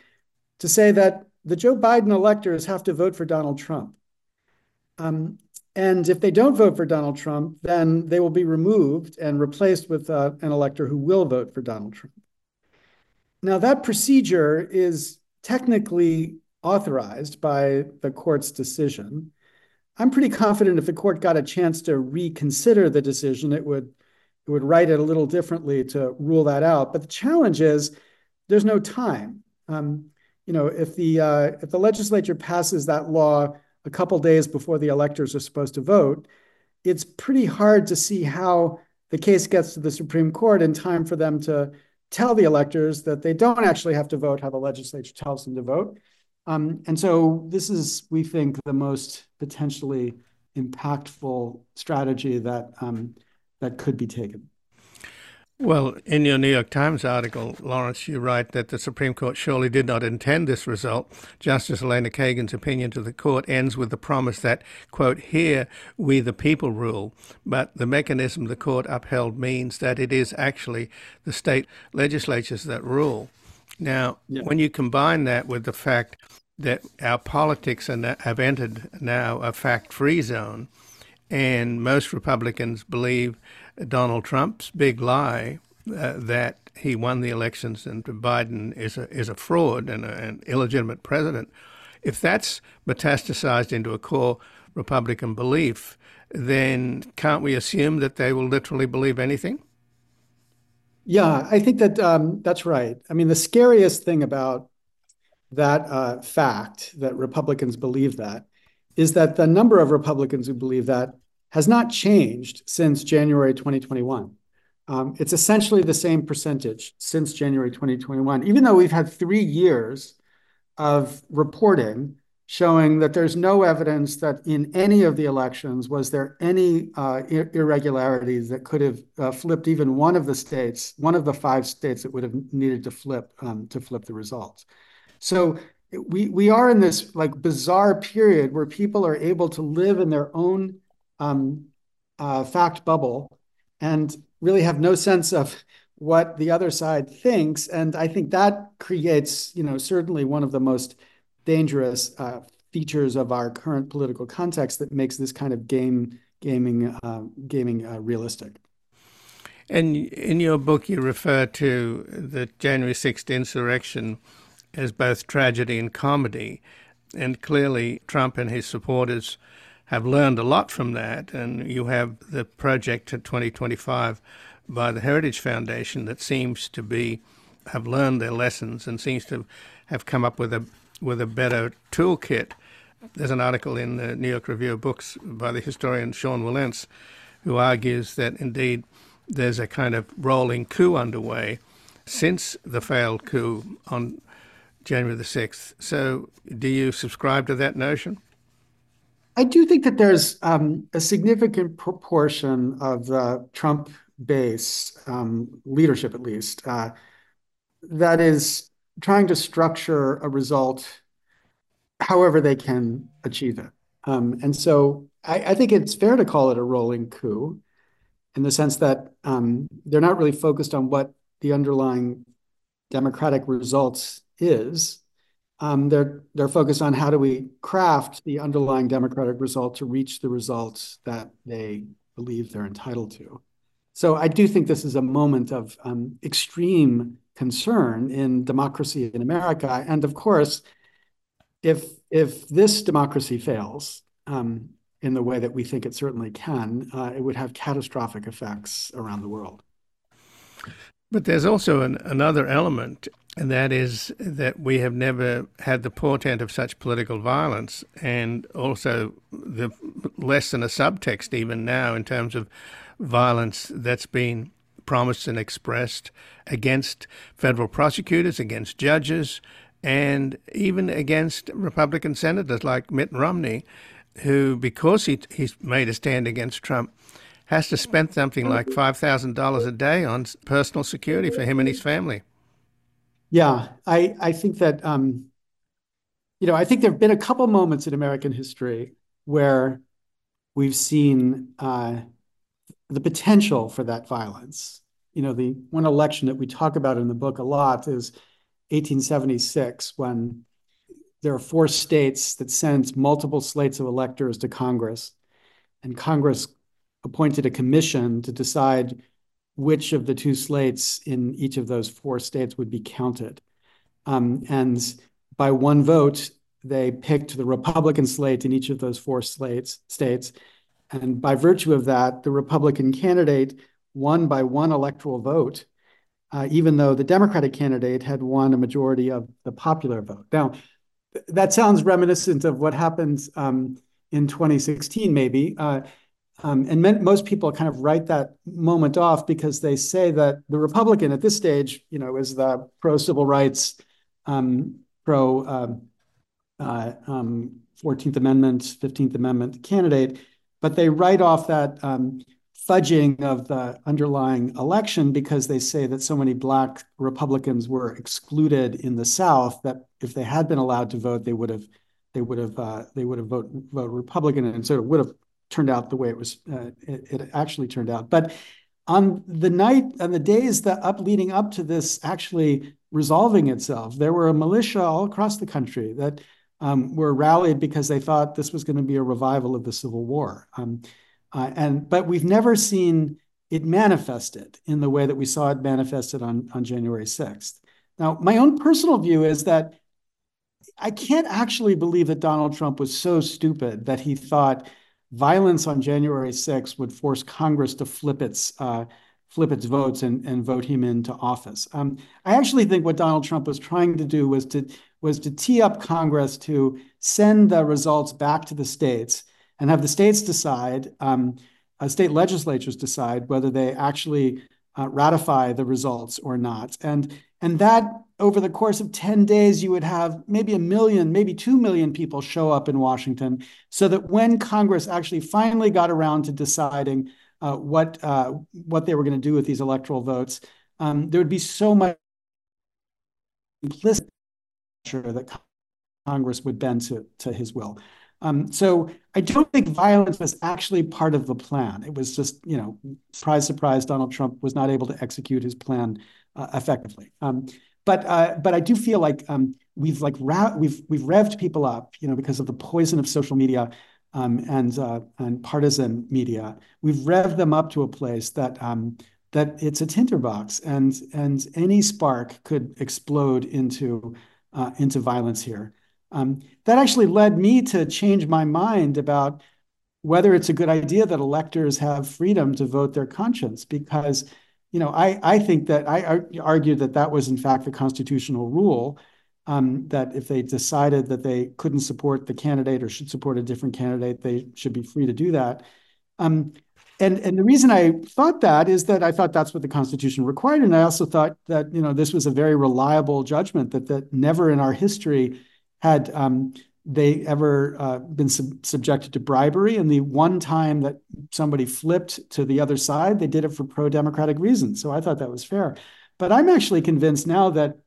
to say that the Joe Biden electors have to vote for Donald Trump. Um, and if they don't vote for Donald Trump, then they will be removed and replaced with uh, an elector who will vote for Donald Trump. Now, that procedure is technically authorized by the court's decision. I'm pretty confident if the court got a chance to reconsider the decision, it would it would write it a little differently to rule that out. But the challenge is there's no time. Um, you know, if the uh, if the legislature passes that law a couple days before the electors are supposed to vote, it's pretty hard to see how the case gets to the Supreme Court in time for them to tell the electors that they don't actually have to vote how the legislature tells them to vote. Um, and so this is, we think, the most potentially impactful strategy that um, that could be taken. Well, in your New York Times article, Lawrence, you write that the Supreme Court surely did not intend this result. Justice Elena Kagan's opinion to the court ends with the promise that, quote, here we the people rule. But the mechanism the court upheld means that it is actually the state legislatures that rule. Now, yeah. when you combine that with the fact that our politics have entered now a fact free zone, and most Republicans believe Donald Trump's big lie uh, that he won the elections and Biden is a, is a fraud and a, an illegitimate president. If that's metastasized into a core Republican belief, then can't we assume that they will literally believe anything? Yeah, I think that um, that's right. I mean, the scariest thing about that uh, fact that Republicans believe that is that the number of Republicans who believe that has not changed since January 2021. Um, it's essentially the same percentage since January 2021, even though we've had three years of reporting showing that there's no evidence that in any of the elections was there any uh, irregularities that could have uh, flipped even one of the states, one of the five states that would have needed to flip um, to flip the results. So we we are in this like bizarre period where people are able to live in their own um, uh, fact bubble and really have no sense of what the other side thinks. And I think that creates, you know, certainly one of the most dangerous uh, features of our current political context that makes this kind of game gaming uh, gaming uh, realistic. And in your book, you refer to the January 6th insurrection as both tragedy and comedy. And clearly, Trump and his supporters have learned a lot from that. And you have the project to 2025 by the Heritage Foundation that seems to be have learned their lessons and seems to have come up with a with a better toolkit. There's an article in the New York Review of Books by the historian Sean Wilentz, who argues that indeed there's a kind of rolling coup underway since the failed coup on January the 6th. So, do you subscribe to that notion? I do think that there's um, a significant proportion of the Trump base, um, leadership at least, uh, that is trying to structure a result however they can achieve it. Um, and so I, I, think it's fair to call it a rolling coup in the sense that um, they're not really focused on what the underlying democratic results is. Um, they're they're focused on how do we craft the underlying democratic result to reach the results that they believe they're entitled to. So I do think this is a moment of um, extreme concern in democracy in America, and of course, if if this democracy fails um, in the way that we think it certainly can, uh, it would have catastrophic effects around the world. But there's also an, another element, and that is that we have never had the portent of such political violence, and also the less than a subtext even now in terms of violence that's been promised and expressed against federal prosecutors, against judges, and even against Republican senators like Mitt Romney, who, because he he's made a stand against Trump, has to spend something like five thousand dollars a day on personal security for him and his family. Yeah, I I think that um, you know I think there have been a couple moments in American history where we've seen uh, the potential for that violence. You know, the one election that we talk about in the book a lot is 1876 when there are four states that sent multiple slates of electors to Congress, and Congress appointed a commission to decide which of the two slates in each of those four states would be counted. Um, and by one vote, they picked the Republican slate in each of those four slates, states. And by virtue of that, the Republican candidate won by one electoral vote uh, even though the Democratic candidate had won a majority of the popular vote. Now, that sounds reminiscent of what happened um, in 2016, maybe. Uh, um, and most people kind of write that moment off because they say that the Republican at this stage, you know, is the pro civil rights, um, pro um, uh, 14th um, Amendment, 15th Amendment candidate, but they write off that um, fudging of the underlying election because they say that so many black Republicans were excluded in the South that if they had been allowed to vote, they would have they would have uh, they would have vote vote Republican, and so it would have turned out the way it was uh, it, it, actually turned out. But on the night on the days that up leading up to this actually resolving itself, there were a militia all across the country that um, were rallied because they thought this was going to be a revival of the Civil War. Um, uh, and but we've never seen it manifested in the way that we saw it manifested on, on January 6th. Now, my own personal view is that I can't actually believe that Donald Trump was so stupid that he thought violence on January 6th would force Congress to flip its uh, flip its votes and, and vote him into office. Um, I actually think what Donald Trump was trying to do was to was to tee up Congress to send the results back to the states and have the states decide, um, uh, state legislatures decide whether they actually uh, ratify the results or not. And, and that over the course of 10 days, you would have maybe a million, maybe 2 million people show up in Washington so that when Congress actually finally got around to deciding uh, what, uh, what they were going to do with these electoral votes, um, there would be so much implicit pressure that Congress would bend to, to his will. Um, so I don't think violence was actually part of the plan. It was just, you know, surprise, surprise, Donald Trump was not able to execute his plan uh, effectively. Um, but uh, but I do feel like um, we've like ra- we've we've revved people up, you know, because of the poison of social media um, and uh, and partisan media. We've revved them up to a place that um, that it's a tinderbox, and and any spark could explode into uh, into violence here. Um, that actually led me to change my mind about whether it's a good idea that electors have freedom to vote their conscience because you know i, I think that i argued that that was in fact the constitutional rule um, that if they decided that they couldn't support the candidate or should support a different candidate they should be free to do that. Um, and and the reason I thought that is that I thought that's what the Constitution required, and I also thought that you know this was a very reliable judgment that that never in our history had um, they ever uh, been sub- subjected to bribery. And the one time that somebody flipped to the other side, they did it for pro-democratic reasons. So I thought that was fair. But I'm actually convinced now that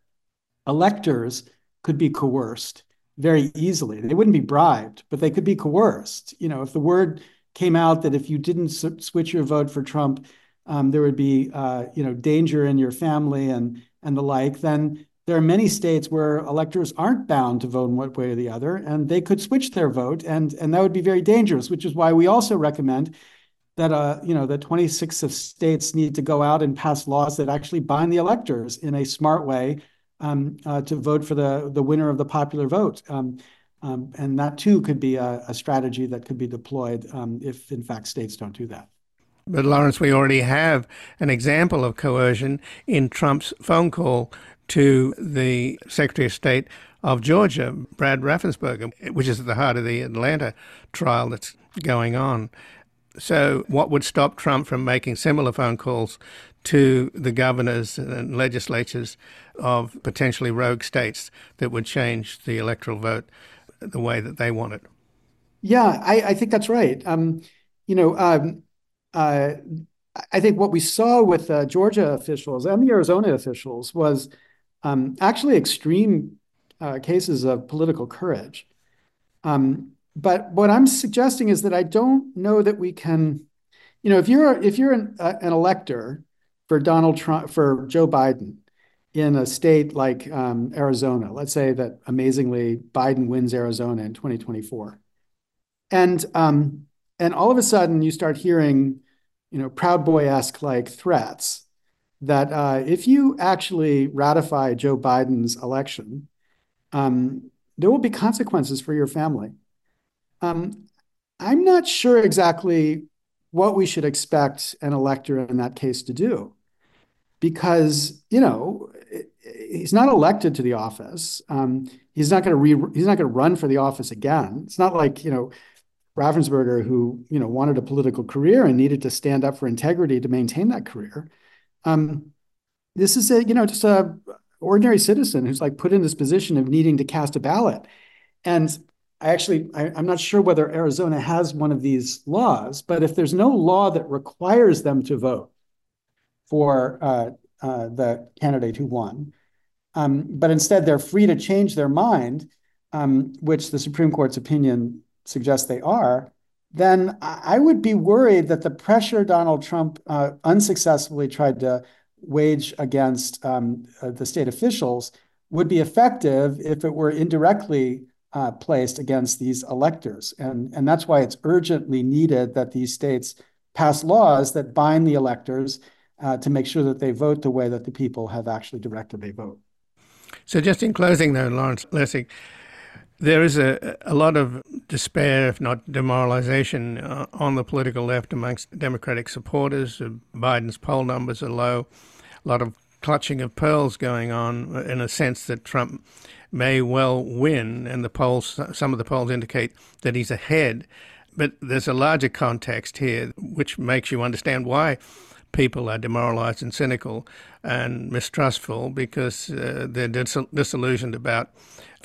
electors could be coerced very easily. They wouldn't be bribed, but they could be coerced. You know, if the word came out that if you didn't switch your vote for Trump, um, there would be uh, you know danger in your family and and the like, then there are many states where electors aren't bound to vote in one way or the other, and they could switch their vote, and and that would be very dangerous. Which is why we also recommend that uh, you know the 26 of states need to go out and pass laws that actually bind the electors in a smart way um, uh, to vote for the the winner of the popular vote. Um, um, and that too could be a, a strategy that could be deployed um, if, in fact, states don't do that. But Lawrence, we already have an example of coercion in Trump's phone call to the Secretary of State of Georgia, Brad Raffensperger, which is at the heart of the Atlanta trial that's going on. So, what would stop Trump from making similar phone calls to the governors and legislatures of potentially rogue states that would change the electoral vote the way that they want it? Yeah, I, I think that's right. Um, you know, um, uh, I think what we saw with uh, Georgia officials and the Arizona officials was um, actually extreme uh, cases of political courage. Um, but what I'm suggesting is that I don't know that we can, you know, if you're if you're an, uh, an elector for Donald Trump for Joe Biden in a state like um, Arizona, let's say that amazingly Biden wins Arizona in 2024, and um, and all of a sudden you start hearing, you know, Proud Boy esque like threats that uh, if you actually ratify Joe Biden's election, um, there will be consequences for your family. Um, I'm not sure exactly what we should expect an elector in that case to do, because you know he's not elected to the office. Um, he's not going to he's not going to run for the office again. It's not like you know Raffensperger, who you know wanted a political career and needed to stand up for integrity to maintain that career. Um, this is a, you know, just a ordinary citizen who's like put in this position of needing to cast a ballot. And I actually, I, am not sure whether Arizona has one of these laws, but if there's no law that requires them to vote for uh, uh, the candidate who won, um, but instead they're free to change their mind, um, which the Supreme Court's opinion suggests they are, then I would be worried that the pressure Donald Trump uh, unsuccessfully tried to wage against um, uh, the state officials would be effective if it were indirectly uh, placed against these electors. And, and that's why it's urgently needed that these states pass laws that bind the electors uh, to make sure that they vote the way that the people have actually directed they vote. So, just in closing, though, Lawrence Lessig, there is a, a lot of despair, if not demoralization, uh, on the political left amongst Democratic supporters. Uh, Biden's poll numbers are low. A lot of clutching of pearls going on in a sense that Trump may well win, and the polls, some of the polls indicate that he's ahead. But there's a larger context here which makes you understand why people are demoralized and cynical and mistrustful because uh, they're dis- disillusioned about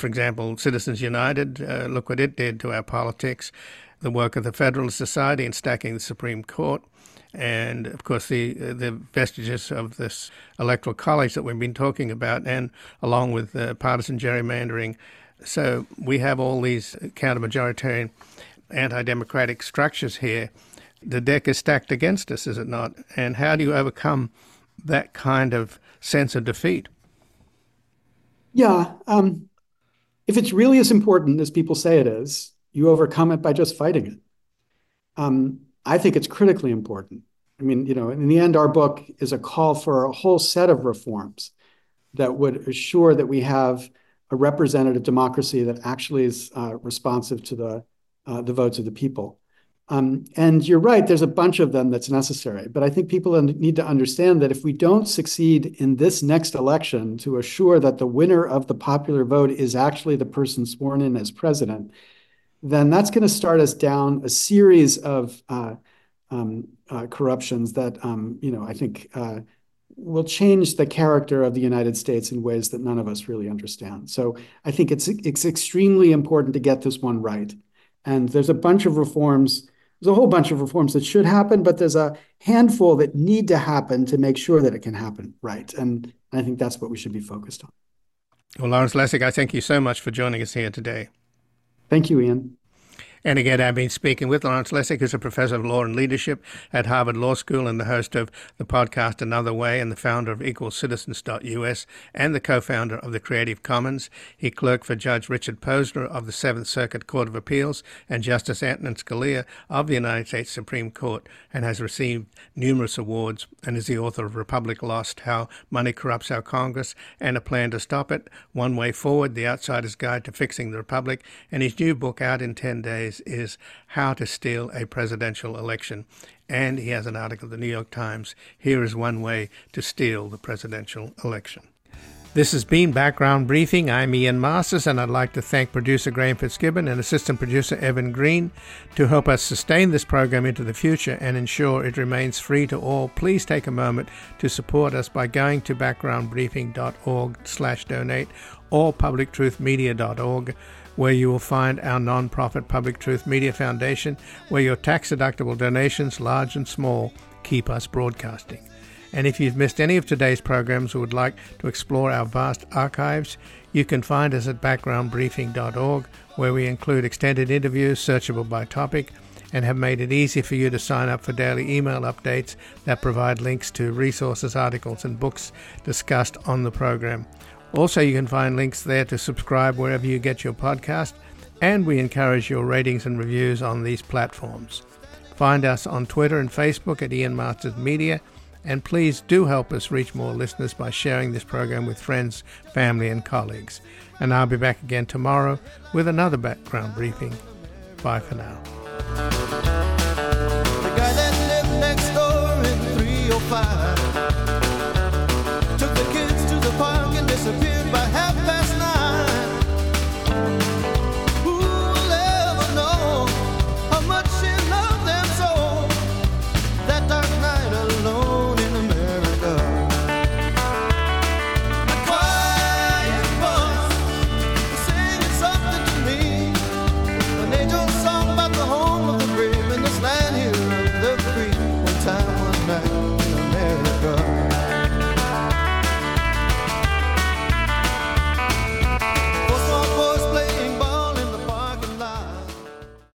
for example, Citizens United, uh, look what it did to our politics, the work of the Federalist Society in stacking the Supreme Court, and of course the the vestiges of this electoral college that we've been talking about, and along with uh, partisan gerrymandering. So we have all these counter-majoritarian, anti-democratic structures here. The deck is stacked against us, is it not? And how do you overcome that kind of sense of defeat? Yeah, um, if it's really as important as people say it is, you overcome it by just fighting it. Um, I think it's critically important. I mean, you know, in the end, our book is a call for a whole set of reforms that would assure that we have a representative democracy that actually is uh, responsive to the uh, the votes of the people. Um, and you're right, there's a bunch of them that's necessary. But I think people need to understand that if we don't succeed in this next election to assure that the winner of the popular vote is actually the person sworn in as president, then that's going to start us down a series of uh, um, uh, corruptions that um, you know I think uh, will change the character of the United States in ways that none of us really understand. So I think it's it's extremely important to get this one right. And there's a bunch of reforms. There's a whole bunch of reforms that should happen, but there's a handful that need to happen to make sure that it can happen right. And I think that's what we should be focused on. Well, Lawrence Lessig, I thank you so much for joining us here today. Thank you, Ian. And again, I've been speaking with Lawrence Lessig, who's a professor of law and leadership at Harvard Law School and the host of the podcast Another Way and the founder of EqualCitizens.us and the co-founder of the Creative Commons. He clerked for Judge Richard Posner of the Seventh Circuit Court of Appeals and Justice Antonin Scalia of the United States Supreme Court and has received numerous awards and is the author of Republic Lost, How Money Corrupts Our Congress and a Plan to Stop It, One Way Forward, The Outsider's Guide to Fixing the Republic, and his new book out in 10 days is, is How to Steal a Presidential Election. And he has an article in the New York Times Here is one way to steal the presidential election. This has been Background Briefing. I'm Ian Masters, and I'd like to thank producer Graham Fitzgibbon and assistant producer Evan Green to help us sustain this program into the future and ensure it remains free to all. Please take a moment to support us by going to backgroundbriefing.org slash donate or publictruthmedia.org where you will find our non-profit Public Truth Media Foundation, where your tax-deductible donations, large and small, keep us broadcasting. And if you've missed any of today's programs or would like to explore our vast archives, you can find us at backgroundbriefing.org, where we include extended interviews searchable by topic and have made it easy for you to sign up for daily email updates that provide links to resources, articles, and books discussed on the program. Also, you can find links there to subscribe wherever you get your podcast, and we encourage your ratings and reviews on these platforms. Find us on Twitter and Facebook at Ian Masters Media, and please do help us reach more listeners by sharing this program with friends, family, and colleagues. And I'll be back again tomorrow with another background briefing. Bye for now. The guy that lived next door in 305